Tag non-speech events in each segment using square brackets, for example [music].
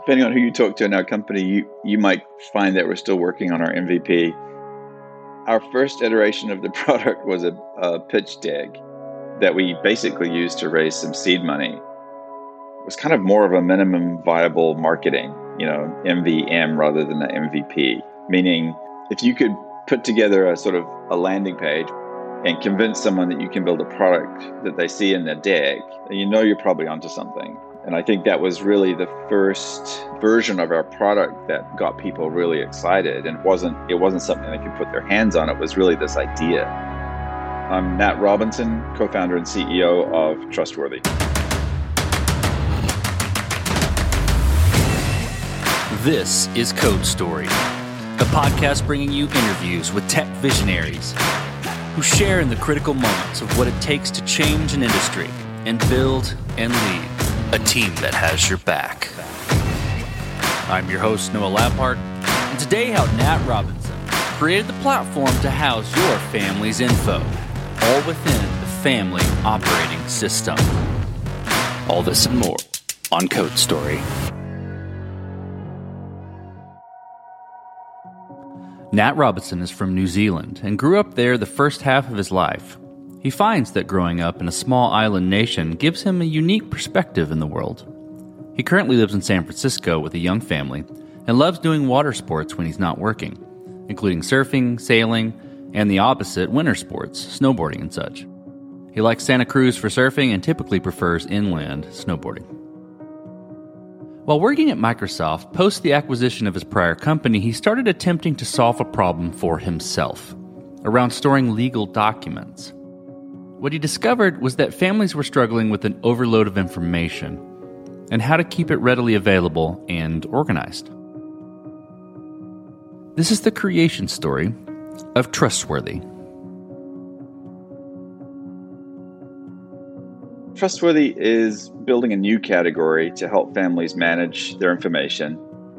depending on who you talk to in our company, you, you might find that we're still working on our MVP. Our first iteration of the [laughs] product was a, a pitch deck that we basically used to raise some seed money. It was kind of more of a minimum viable marketing, you know, MVM rather than an MVP, meaning if you could put together a sort of a landing page and convince someone that you can build a product that they see in their deck, you know you're probably onto something. And I think that was really the first version of our product that got people really excited and wasn't it wasn't something they could put their hands on. It was really this idea. I'm Nat Robinson, co-founder and CEO of Trustworthy. This is Code Story, a podcast bringing you interviews with tech visionaries who share in the critical moments of what it takes to change an industry and build and lead a team that has your back. I'm your host, Noah Labhart, and today how Nat Robinson created the platform to house your family's info, all within the family operating system. All this and more on Code Story. Nat Robinson is from New Zealand and grew up there the first half of his life. He finds that growing up in a small island nation gives him a unique perspective in the world. He currently lives in San Francisco with a young family and loves doing water sports when he's not working, including surfing, sailing, and the opposite, winter sports, snowboarding and such. He likes Santa Cruz for surfing and typically prefers inland snowboarding. While working at Microsoft, post the acquisition of his prior company, he started attempting to solve a problem for himself around storing legal documents. What he discovered was that families were struggling with an overload of information and how to keep it readily available and organized. This is the creation story of Trustworthy. Trustworthy is building a new category to help families manage their information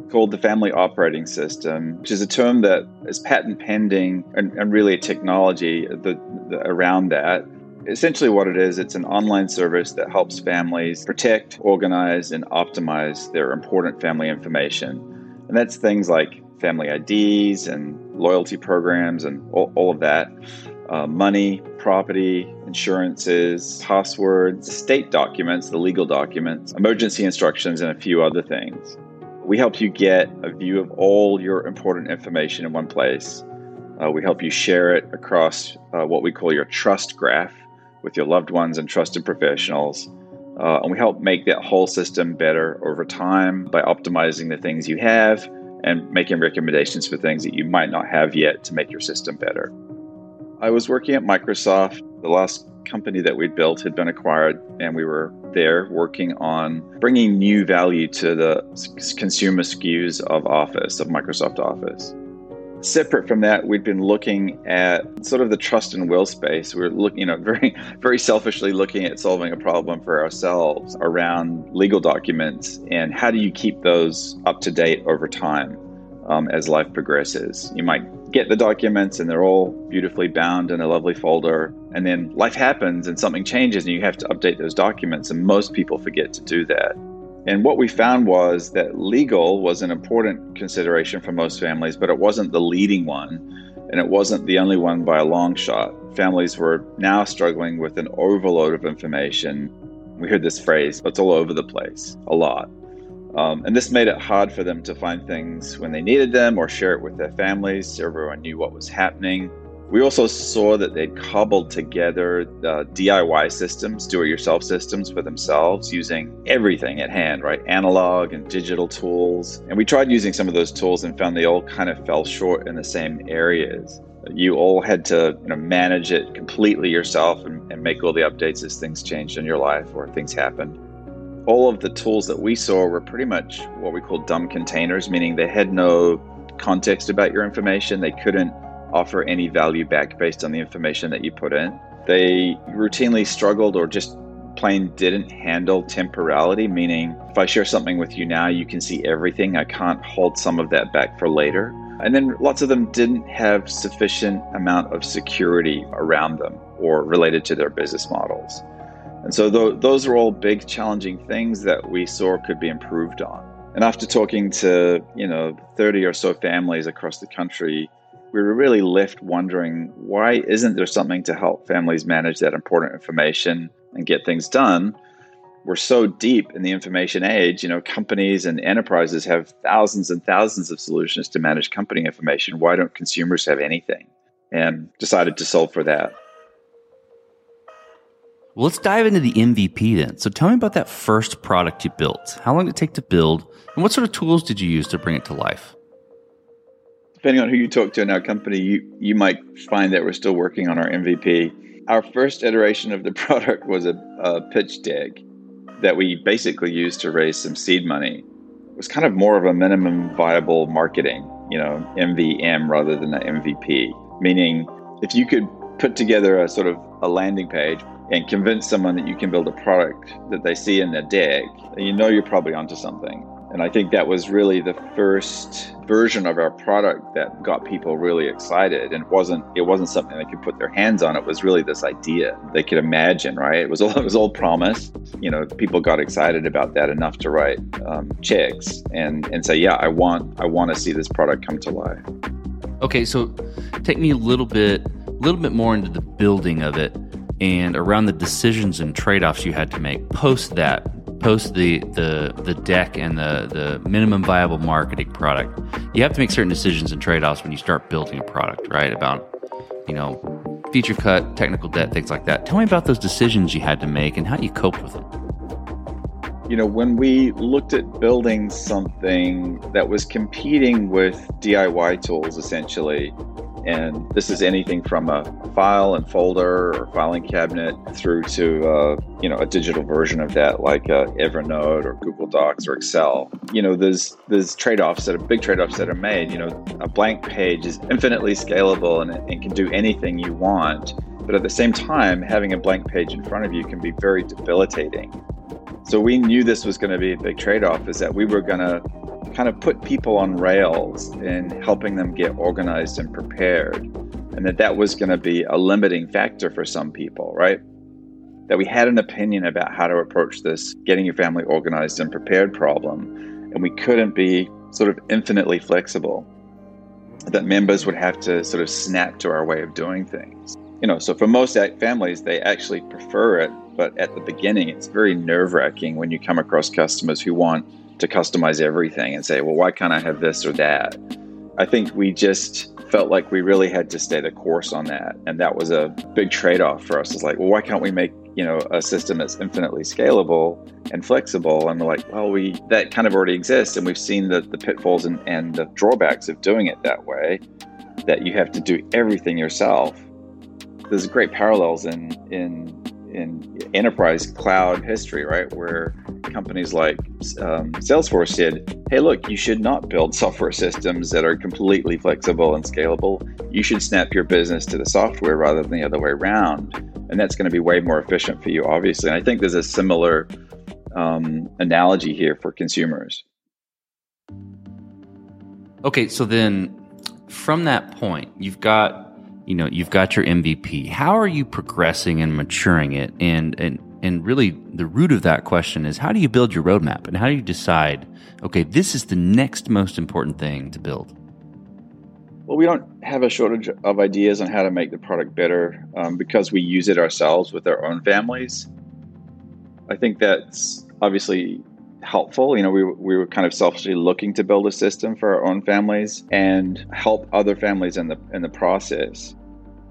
called the Family Operating System, which is a term that is patent pending and, and really a technology the, the, around that Essentially, what it is, it's an online service that helps families protect, organize, and optimize their important family information. And that's things like family IDs and loyalty programs and all, all of that, uh, money, property, insurances, passwords, state documents, the legal documents, emergency instructions, and a few other things. We help you get a view of all your important information in one place. Uh, we help you share it across uh, what we call your trust graph, with your loved ones and trusted professionals. Uh, and we help make that whole system better over time by optimizing the things you have and making recommendations for things that you might not have yet to make your system better. I was working at Microsoft. The last company that we'd built had been acquired, and we were there working on bringing new value to the consumer SKUs of Office, of Microsoft Office. Separate from that, we'd been looking at sort of the trust and will space. We are looking, you know, [laughs] very, very selfishly looking at solving a problem for ourselves around legal documents and how do you keep those up to date over time um, as life progresses. You might get the documents and they're all beautifully bound in a lovely folder, and then life happens and something changes and you have to update those documents, and most people forget to do that. And what we found was that legal was an important consideration for most families, but it wasn't the leading one, and it wasn't the only one by a long shot. Families were now struggling with an overload of information. We heard this phrase, it's all over the place, a lot. Um, and this made it hard for them to find things when they needed them or share it with their families so everyone knew what was happening. We also saw that they'd cobbled together the DIY systems, do it yourself systems for themselves using everything at hand, right? Analog and digital tools. And we tried using some of those tools and found they all kind of fell short in the same areas. You all had to you know, manage it completely yourself and, and make all the updates as things changed in your life or things happened all of the tools that we saw were pretty much what we call dumb containers, meaning they had no context about your information. They couldn't offer any value back based on the information that you put in. They routinely struggled or just plain didn't handle temporality, meaning if I share something with you now, you can see everything. I can't hold some of that back for later. And then lots of them didn't have sufficient amount of security around them or related to their business models. And so th- those are all big challenging things that we saw could be improved on. And after talking to, you know, 30 or so families across the country, we were really left wondering why isn't there something to help families manage that important information and get things done? We're so deep in the information age, you know, companies and enterprises have thousands and thousands of solutions to manage company information. Why don't consumers have anything? And decided to solve for that. Well, let's dive into the MVP then. So tell me about that first product you built. How long did it take to build? And what sort of tools did you use to bring it to life? Depending on who you talk to in our company, you, you might find that we're still working on our MVP. Our first iteration of the [laughs] product was a, a pitch deck that we basically used to raise some seed money. It was kind of more of a minimum viable marketing, you know, MVM rather than an MVP, meaning if you could put together a sort of a landing page and convince someone that you can build a product that they see in their deck, you know you're probably onto something. And I think that was really the first version of our product that got people really excited. And it wasn't it wasn't something they could put their hands on. It was really this idea they could imagine, right? It was all [laughs] it was all promise. You know, people got excited about that enough to write um, checks and and say, yeah, I want I want to see this product come to life. Okay, so take me a little bit a little bit more into the building of it and around the decisions and trade-offs you had to make post that post the the the deck and the the minimum viable marketing product you have to make certain decisions and trade-offs when you start building a product right? About you know feature cut technical debt things like that. Tell me about those decisions you had to make and how you coped with them you know when we looked at building something that was competing with diy tools essentially and this is anything from a file and folder or filing cabinet through to uh, you know a digital version of that, like uh, Evernote or Google Docs or Excel. You know, there's there's trade-offs that are big trade-offs that are made. You know, a blank page is infinitely scalable and, and can do anything you want. But at the same time, having a blank page in front of you can be very debilitating. So we knew this was going to be a big trade-off. Is that we were going to kind of put people on rails in helping them get organized and prepared. And that that was going to be a limiting factor for some people, right? That we had an opinion about how to approach this getting your family organized and prepared problem. And we couldn't be sort of infinitely flexible. That members would have to sort of snap to our way of doing things. You know, so for most families, they actually prefer it. But at the beginning, it's very nerve wracking when you come across customers who want to customize everything and say, well, why can't I have this or that? I think we just felt like we really had to stay the course on that. And that was a big trade off for us. It's like, well, why can't we make, you know, a system that's infinitely scalable and flexible? And we're like, well, we that kind of already exists. And we've seen the, the pitfalls and, and the drawbacks of doing it that way, that you have to do everything yourself. There's great parallels in in in enterprise cloud history, right? Where companies like um, Salesforce said, hey, look, you should not build software systems that are completely flexible and scalable. You should snap your business to the software rather than the other way around. And that's going to be way more efficient for you, obviously. And I think there's a similar um, analogy here for consumers. Okay, so then from that point, you've got you know you've got your MVP. How are you progressing and maturing it? And and and really the root of that question is how do you build your roadmap and how do you decide okay this is the next most important thing to build? Well, we don't have a shortage of ideas on how to make the product better um, because we use it ourselves with our own families. I think that's obviously helpful. You know, we, we were kind of selfishly looking to build a system for our own families and help other families in the in the process.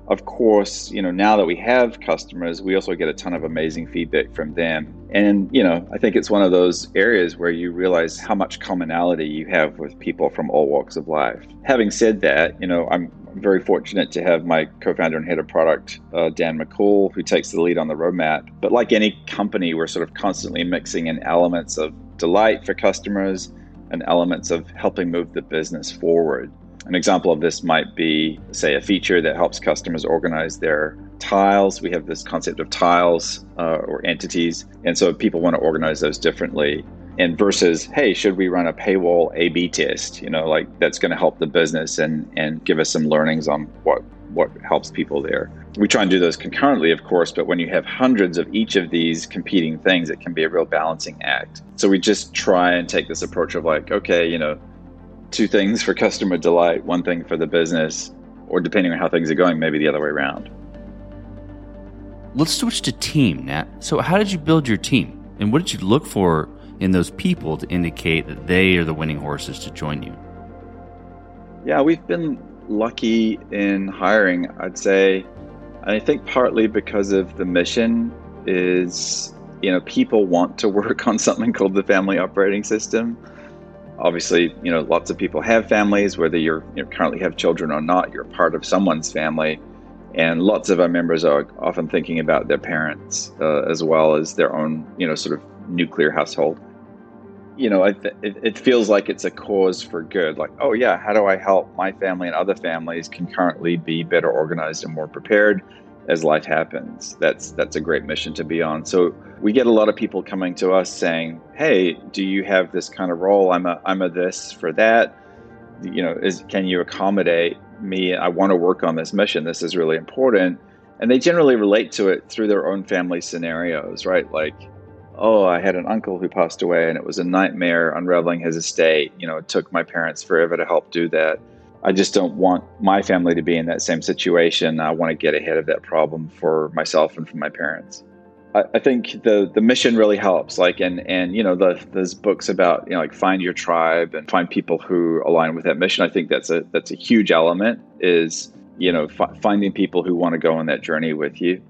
Of course, you know, now that we have customers, we also get a ton of amazing feedback from them. And, you know, I think it's one of those areas where you realize how much commonality you have with people from all walks of life. Having said that, you know, I'm very fortunate to have my co-founder and head of product, uh, Dan McCall, who takes the lead on the roadmap. But like any company, we're sort of constantly mixing in elements of delight for customers and elements of helping move the business forward. An example of this might be, say, a feature that helps customers organize their tiles. We have this concept of tiles uh, or entities. And so people want to organize those differently. And versus, hey, should we run a paywall A B test? You know, like that's going to help the business and, and give us some learnings on what, what helps people there. We try and do those concurrently, of course, but when you have hundreds of each of these competing things, it can be a real balancing act. So we just try and take this approach of like, okay, you know, two things for customer delight, one thing for the business, or depending on how things are going, maybe the other way around. Let's switch to team, Nat. So, how did you build your team? And what did you look for in those people to indicate that they are the winning horses to join you? Yeah, we've been lucky in hiring, I'd say. I think partly because of the mission is, you know, people want to work on something called the family operating system. Obviously, you know, lots of people have families, whether you're you know, currently have children or not, you're part of someone's family. And lots of our members are often thinking about their parents uh, as well as their own, you know, sort of nuclear household you know, it, it, feels like it's a cause for good. Like, oh, yeah, how do I help my family and other families concurrently be better organized and more prepared as life happens? That's that's a great mission to be on. So we get a lot of people coming to us saying, "Hey, do you have this kind of role? I'm a I'm a this for that. You know, is can you accommodate me? I want to work on this mission. This is really important." And they generally relate to it through their own family scenarios, right? Like oh, I had an uncle who passed away and it was a nightmare unraveling his estate. You know, it took my parents forever to help do that. I just don't want my family to be in that same situation. I want to get ahead of that problem for myself and for my parents. I, I think the the mission really helps. Like and and you know the those books about you know like find your tribe and find people who align with that mission. I think that's a that's a huge element. Is you know f- finding people who want to go on that journey with you.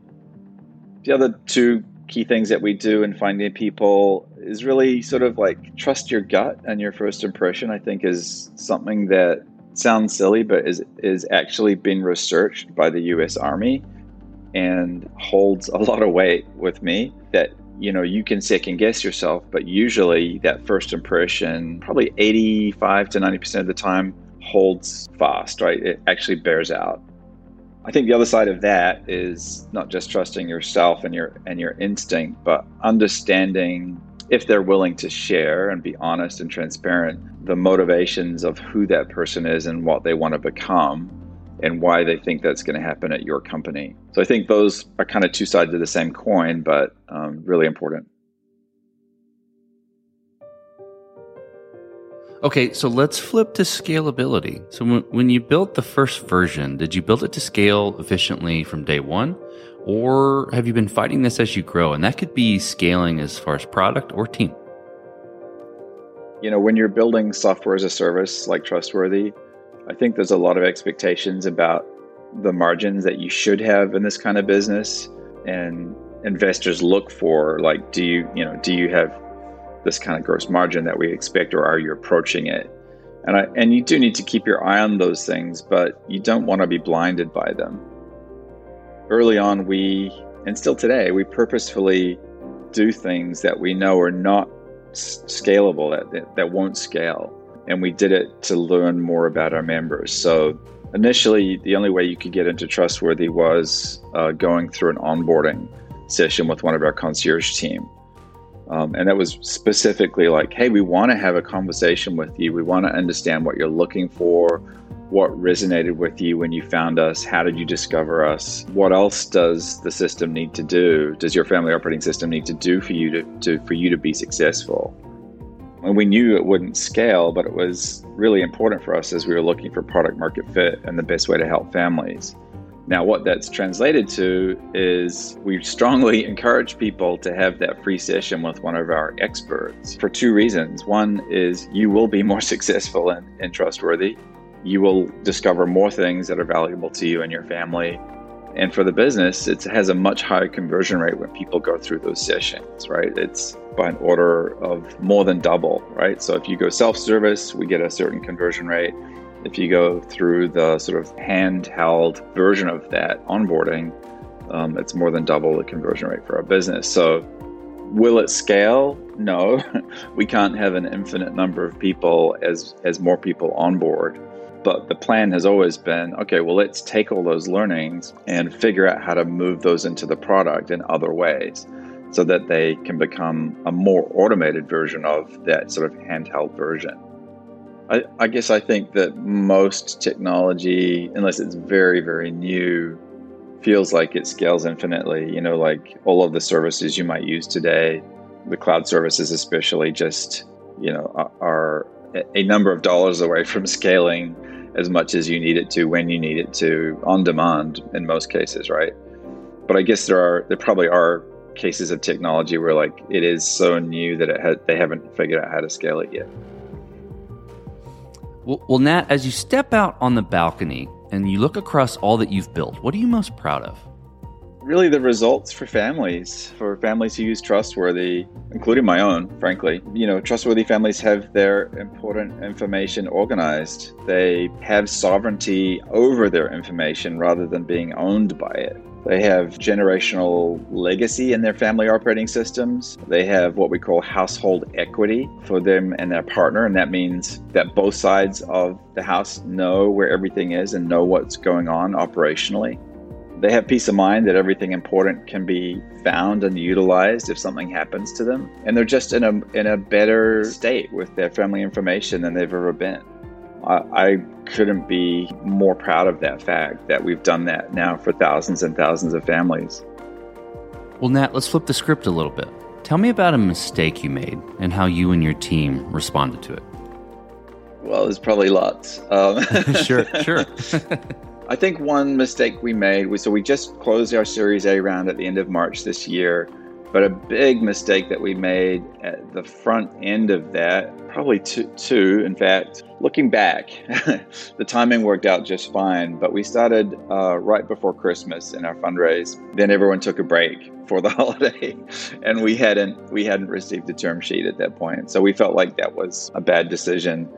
The other two key things that we do in finding people is really sort of like trust your gut and your first impression i think is something that sounds silly but is is actually been researched by the US army and holds a lot of weight with me that you know you can second guess yourself but usually that first impression probably 85 to 90% of the time holds fast right? It actually bears out I think the other side of that is not just trusting yourself and your and your instinct, but understanding if they're willing to share and be honest and transparent the motivations of who that person is and what they want to become and why they think that's going to happen at your company. So I think those are kind of two sides of the same coin, but um, really important. Okay, so let's flip to scalability. So when, you built the first version, did you build it to scale efficiently from day one? Or have you been fighting this as you grow? And that could be scaling as far as product or team. You know, when you're building software as a service like Trustworthy, I think there's a lot of expectations about the margins that you should have in this kind of business. And investors look for like, do you, you know, do you have this kind of gross margin that we expect, or are you approaching it? And I, and you do need to keep your eye on those things, but you don't want to be blinded by them. Early on, we and still today, we purposefully do things that we know are not scalable, that, that, that won't scale. And we did it to learn more about our members. So initially, the only way you could get into Trustworthy was uh, going through an onboarding session with one of our concierge team. Um, and that was specifically like, hey, we want to have a conversation with you. We want to understand what you're looking for, what resonated with you when you found us. How did you discover us? What else does the system need to do? Does your family operating system need to do for you to, to for you to be successful? And we knew it wouldn't scale, but it was really important for us as we were looking for product market fit and the best way to help families. Now, what that's translated to is we strongly [laughs] encourage people to have that free session with one of our experts for two reasons. One is you will be [laughs] more successful and, and trustworthy. You will discover more things that are valuable to you and your family. And for the business, it has a much higher conversion rate when people go through those sessions, right? It's by an order of more than double, right? So if you go self service, we get a certain conversion rate if you go through the sort of handheld version of that onboarding, um, it's more than double the conversion rate for our business. So, will it scale? No, [laughs] we can't have an infinite number of people as as more people onboard. But the plan has always been okay. Well, let's take all those learnings and figure out how to move those into the product in other ways, so that they can become a more automated version of that sort of handheld version. I, I, guess I think that most technology, unless it's very, very new, feels like it scales infinitely. You know, like all of the services you might use today, the cloud services especially, just you know, are a number of dollars away [laughs] from scaling as much as you need it to when you need it to on demand in most cases, right? But I guess there are there probably are cases of technology where like it is so new that it ha- they haven't figured out how to scale it yet. Well, Nat, as you step out on the balcony and you look across all that you've built, what are you most proud of? Really, the results for families, for families who use Trustworthy, including my own, frankly. You know, Trustworthy families have their important information organized. They have sovereignty over their information rather than being owned by it. They have generational legacy in their family operating systems. They have what we call household equity for them and their partner. And that means that both sides of the house know where everything is and know what's going on operationally. They have peace of mind that everything important can be found and utilized if something happens to them. And they're just in a, in a better state with their family information than they've ever been. I couldn't be more proud of that fact that we've done that now for thousands and thousands of families. Well, Nat, let's flip the script a little bit. Tell me about a mistake you made and how you and your team responded to it. Well, there's probably lots. Um, [laughs] sure, sure. [laughs] I think one mistake we made was so we just closed our Series A round at the end of March this year. But a big mistake that we made at the front end of that, probably two, two in fact, looking back, [laughs] the timing worked out just fine. But we started uh, right before Christmas in our fundraise. Then everyone took a break for the [laughs] holiday, and we hadn't we hadn't received a term sheet at that point. So we felt like that was a bad decision,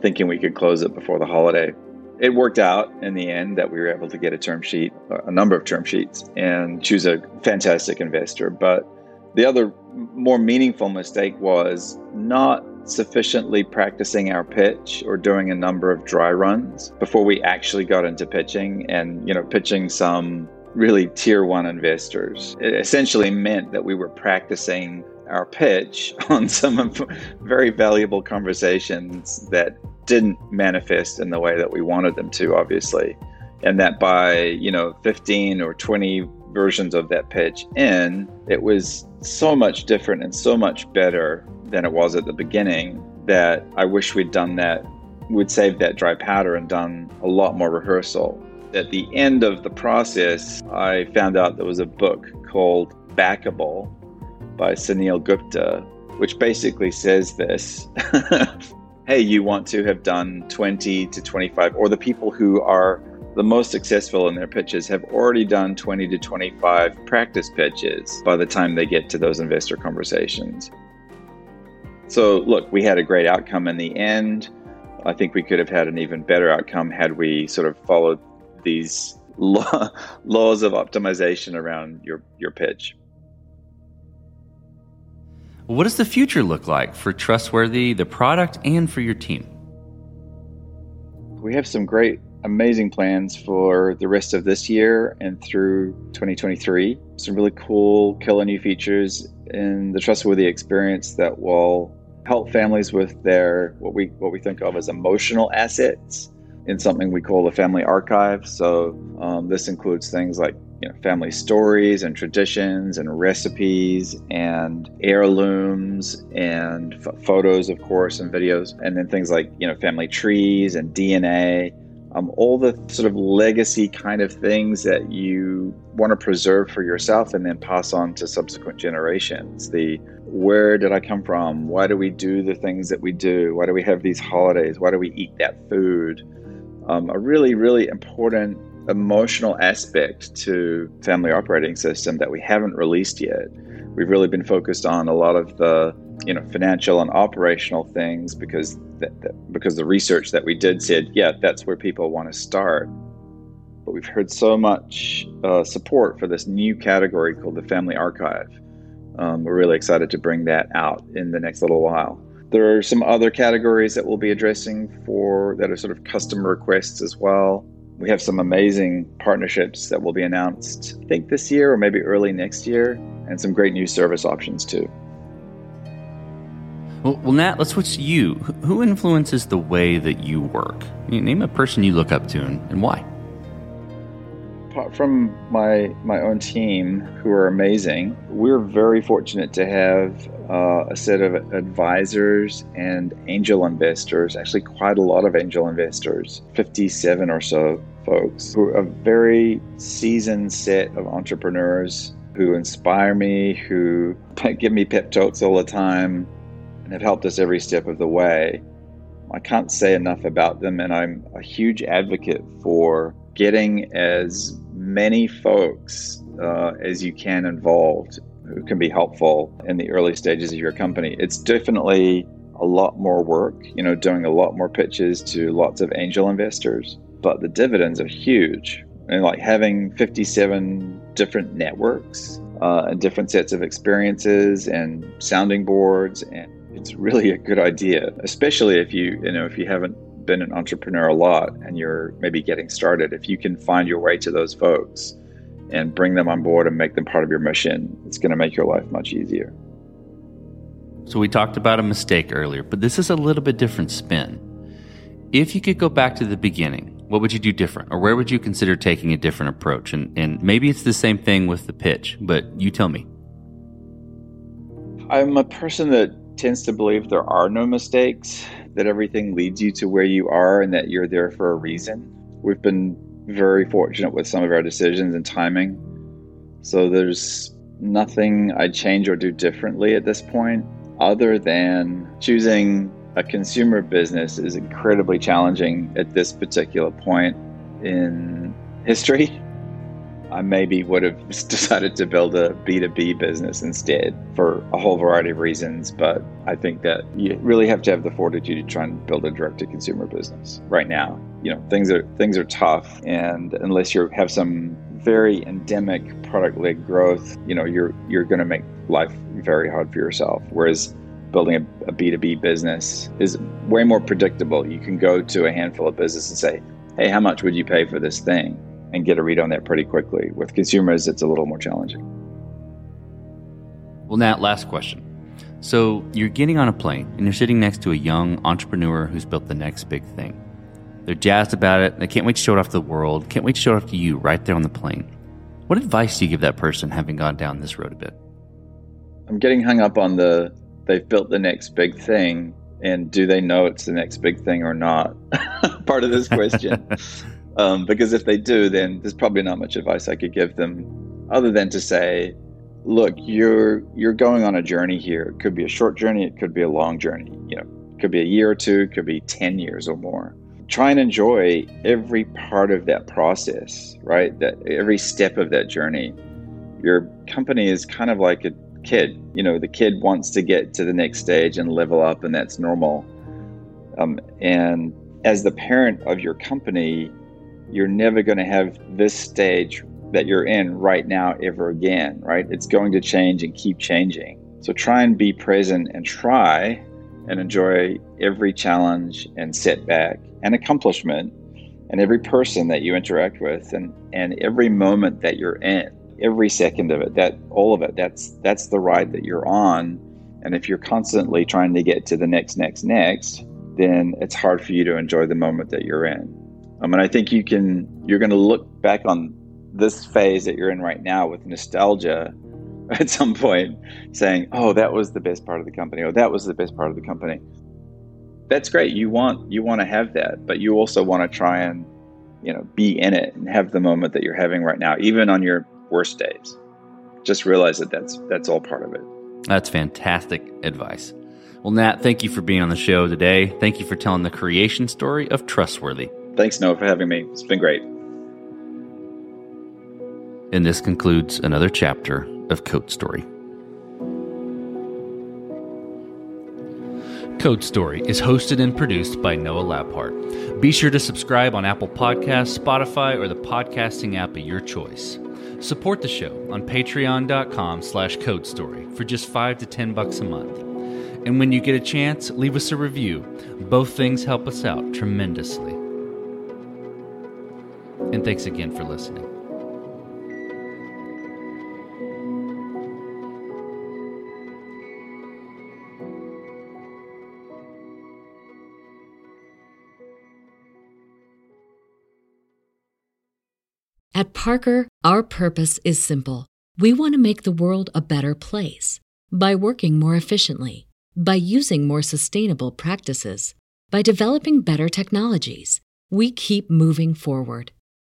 thinking we could close it before the holiday it worked out in the end that we were able to get a term sheet, a number of term sheets, and choose a fantastic investor. But the other more meaningful mistake was not sufficiently practicing our pitch or doing a number of dry runs before we actually got into pitching and you know pitching some really tier one investors it essentially meant that we were practicing our pitch [laughs] on some very valuable conversations that didn't manifest in the way that we wanted them to, obviously. And that by, you know, 15 or 20 versions of that pitch in, it was so much different and so much better than it was at the beginning that I wish we'd done that, we'd saved that dry powder and done a lot more rehearsal. At the end of the process, I found out there was a book called Backable by Suneel Gupta, which basically says this [laughs] hey, you want to have done 20 to 25, or the people who are the most successful in their pitches have already done 20 to 25 practice pitches by the time they get to those investor conversations. So, look, we had a great outcome in the end. I think we could have had an even better outcome had we sort of followed these [laughs] law, laws of optimization around your, your pitch. What does the future look like for Trustworthy, the product, and for your team? We have some great, amazing plans for the rest of this year and through 2023. Some really cool, killer new features in the Trustworthy experience that will help families with their what we what we think of as emotional assets in something we call the family archive. So um, this includes things like family stories and traditions and recipes and heirlooms and f- photos, of course, and videos, and then things like you know family trees and DNA. Um, all the sort of legacy kind of things that you want to preserve for yourself and then pass on to subsequent generations. The where did I come from? Why do we do the things that we do? Why do we have these holidays? Why do we eat that food? Um, a really, really important emotional aspect to family operating system that we haven't released yet. We've really been focused on a lot of the you know financial and operational things because because the research that we did said yeah that's where people want to start. But we've heard so much uh, support for this new category called the Family Archive. Um, we're really excited to bring that out in the next little while. There are some other categories that we'll be addressing for that are sort of customer requests as well we have some amazing partnerships that will be announced, I think this year or maybe early next year, and some great new service options too. Well, well Nat, let's switch to you. Who influences the way that you work? Name a person you look up to and, and why. From my my own team, who are amazing, we're very fortunate to have uh, a set of advisors and angel investors. Actually, quite a lot of angel investors, fifty-seven or so folks, who are a very seasoned set of entrepreneurs who inspire me, who [laughs] give me pep talks all the time, and have helped us every step of the way. I can't say enough about them, and I'm a huge advocate for getting as many folks uh, as you can involved who can be helpful in the early stages of your company. It's definitely a lot more work, you know, doing a lot more pitches to lots of angel investors, but the dividends are huge. And like having 57 different networks uh, and different sets of experiences and sounding boards and it's really a good idea, especially if you, you know, if you haven't been an entrepreneur a lot and you're maybe getting started. If you can find your way to those folks and bring them on board and make them part of your mission, it's going to make your life much easier. So we talked about a mistake earlier, but this is a little bit different spin. If you could go back to the beginning, what would you do different? Or where would you consider taking a different approach? And, and maybe it's the same thing with the pitch, but you tell me. I'm a person that tends to believe there are no mistakes, that everything leads you to where you are and that you're there for a reason. We've been very fortunate with some of our decisions and timing. So there's nothing I'd change or do differently at this point, other than choosing a consumer business is incredibly challenging at this particular point in history. [laughs] I maybe would have [laughs] decided to build a B2B business instead for a whole variety of reasons. But I think that you really have to have the fortitude to try and build a direct to consumer business right now. You know, things are things are tough and unless you have some very endemic product led growth, you know, you're you're gonna make life very hard for yourself. Whereas building a a B2B business is way more predictable. You can go to a handful of businesses and say, Hey, how much would you pay for this thing? And get a read on that pretty quickly. With consumers, it's a little more challenging. Well, Nat, last question. So you're getting on a plane and you're sitting next to a young entrepreneur who's built the next big thing. They're jazzed about it. They can't wait to show it off to the world. Can't wait to show it off to you right there on the plane. What advice do you give that person having gone down this road a bit? I'm getting hung up on the they've built the next big thing and do they know it's the next big thing or not? [laughs] Part of this question. [laughs] Um, because if they do, then there's probably not much advice I could give them other than to say, look, you're you're going on a journey here. It could be a short journey, it could be a long journey. You know, it could be a year or two, it could be 10 years or more. Try and enjoy every part of that process, right? That every step of that journey. Your company is kind of like a kid. You know, the kid wants to get to the next stage and level up, and that's normal. Um, and as the parent of your company, you're never going to have this stage that you're in right now ever again, right? It's going to change and keep changing. So try and be present and try and enjoy every challenge and setback and accomplishment and every person that you interact with and, and every moment that you're in, every second of it, that all of it, that's that's the ride that you're on. And if you're constantly trying to get to the next, next, next, then it's hard for you to enjoy the moment that you're in. I mean, I think you can, you're going to look back on this phase that you're in right now with nostalgia [laughs] at some point saying, oh, that was the best part of the company, or that was the best part of the company. That's great. You want, you want to have that, but you also want to try and, you know, be in it and have the moment that you're having right now, even on your worst days. Just realize that that's, that's all part of it. That's fantastic advice. Well, Nat, thank you for being on the show today. Thank you for telling the creation story of Trustworthy. Thanks, Noah, for having me. It's been great. And this concludes another chapter of Code Story. Code Story is hosted and produced by Noah Labhart. Be sure to subscribe on Apple Podcasts, Spotify, or the podcasting app of your choice. Support the show on patreon.com slash code story for just five to ten bucks a month. And when you get a chance, leave us a review. Both things help us out tremendously. And thanks again for listening. At Parker, our purpose is simple. We want to make the world a better place by working more efficiently, by using more sustainable practices, by developing better technologies. We keep moving forward.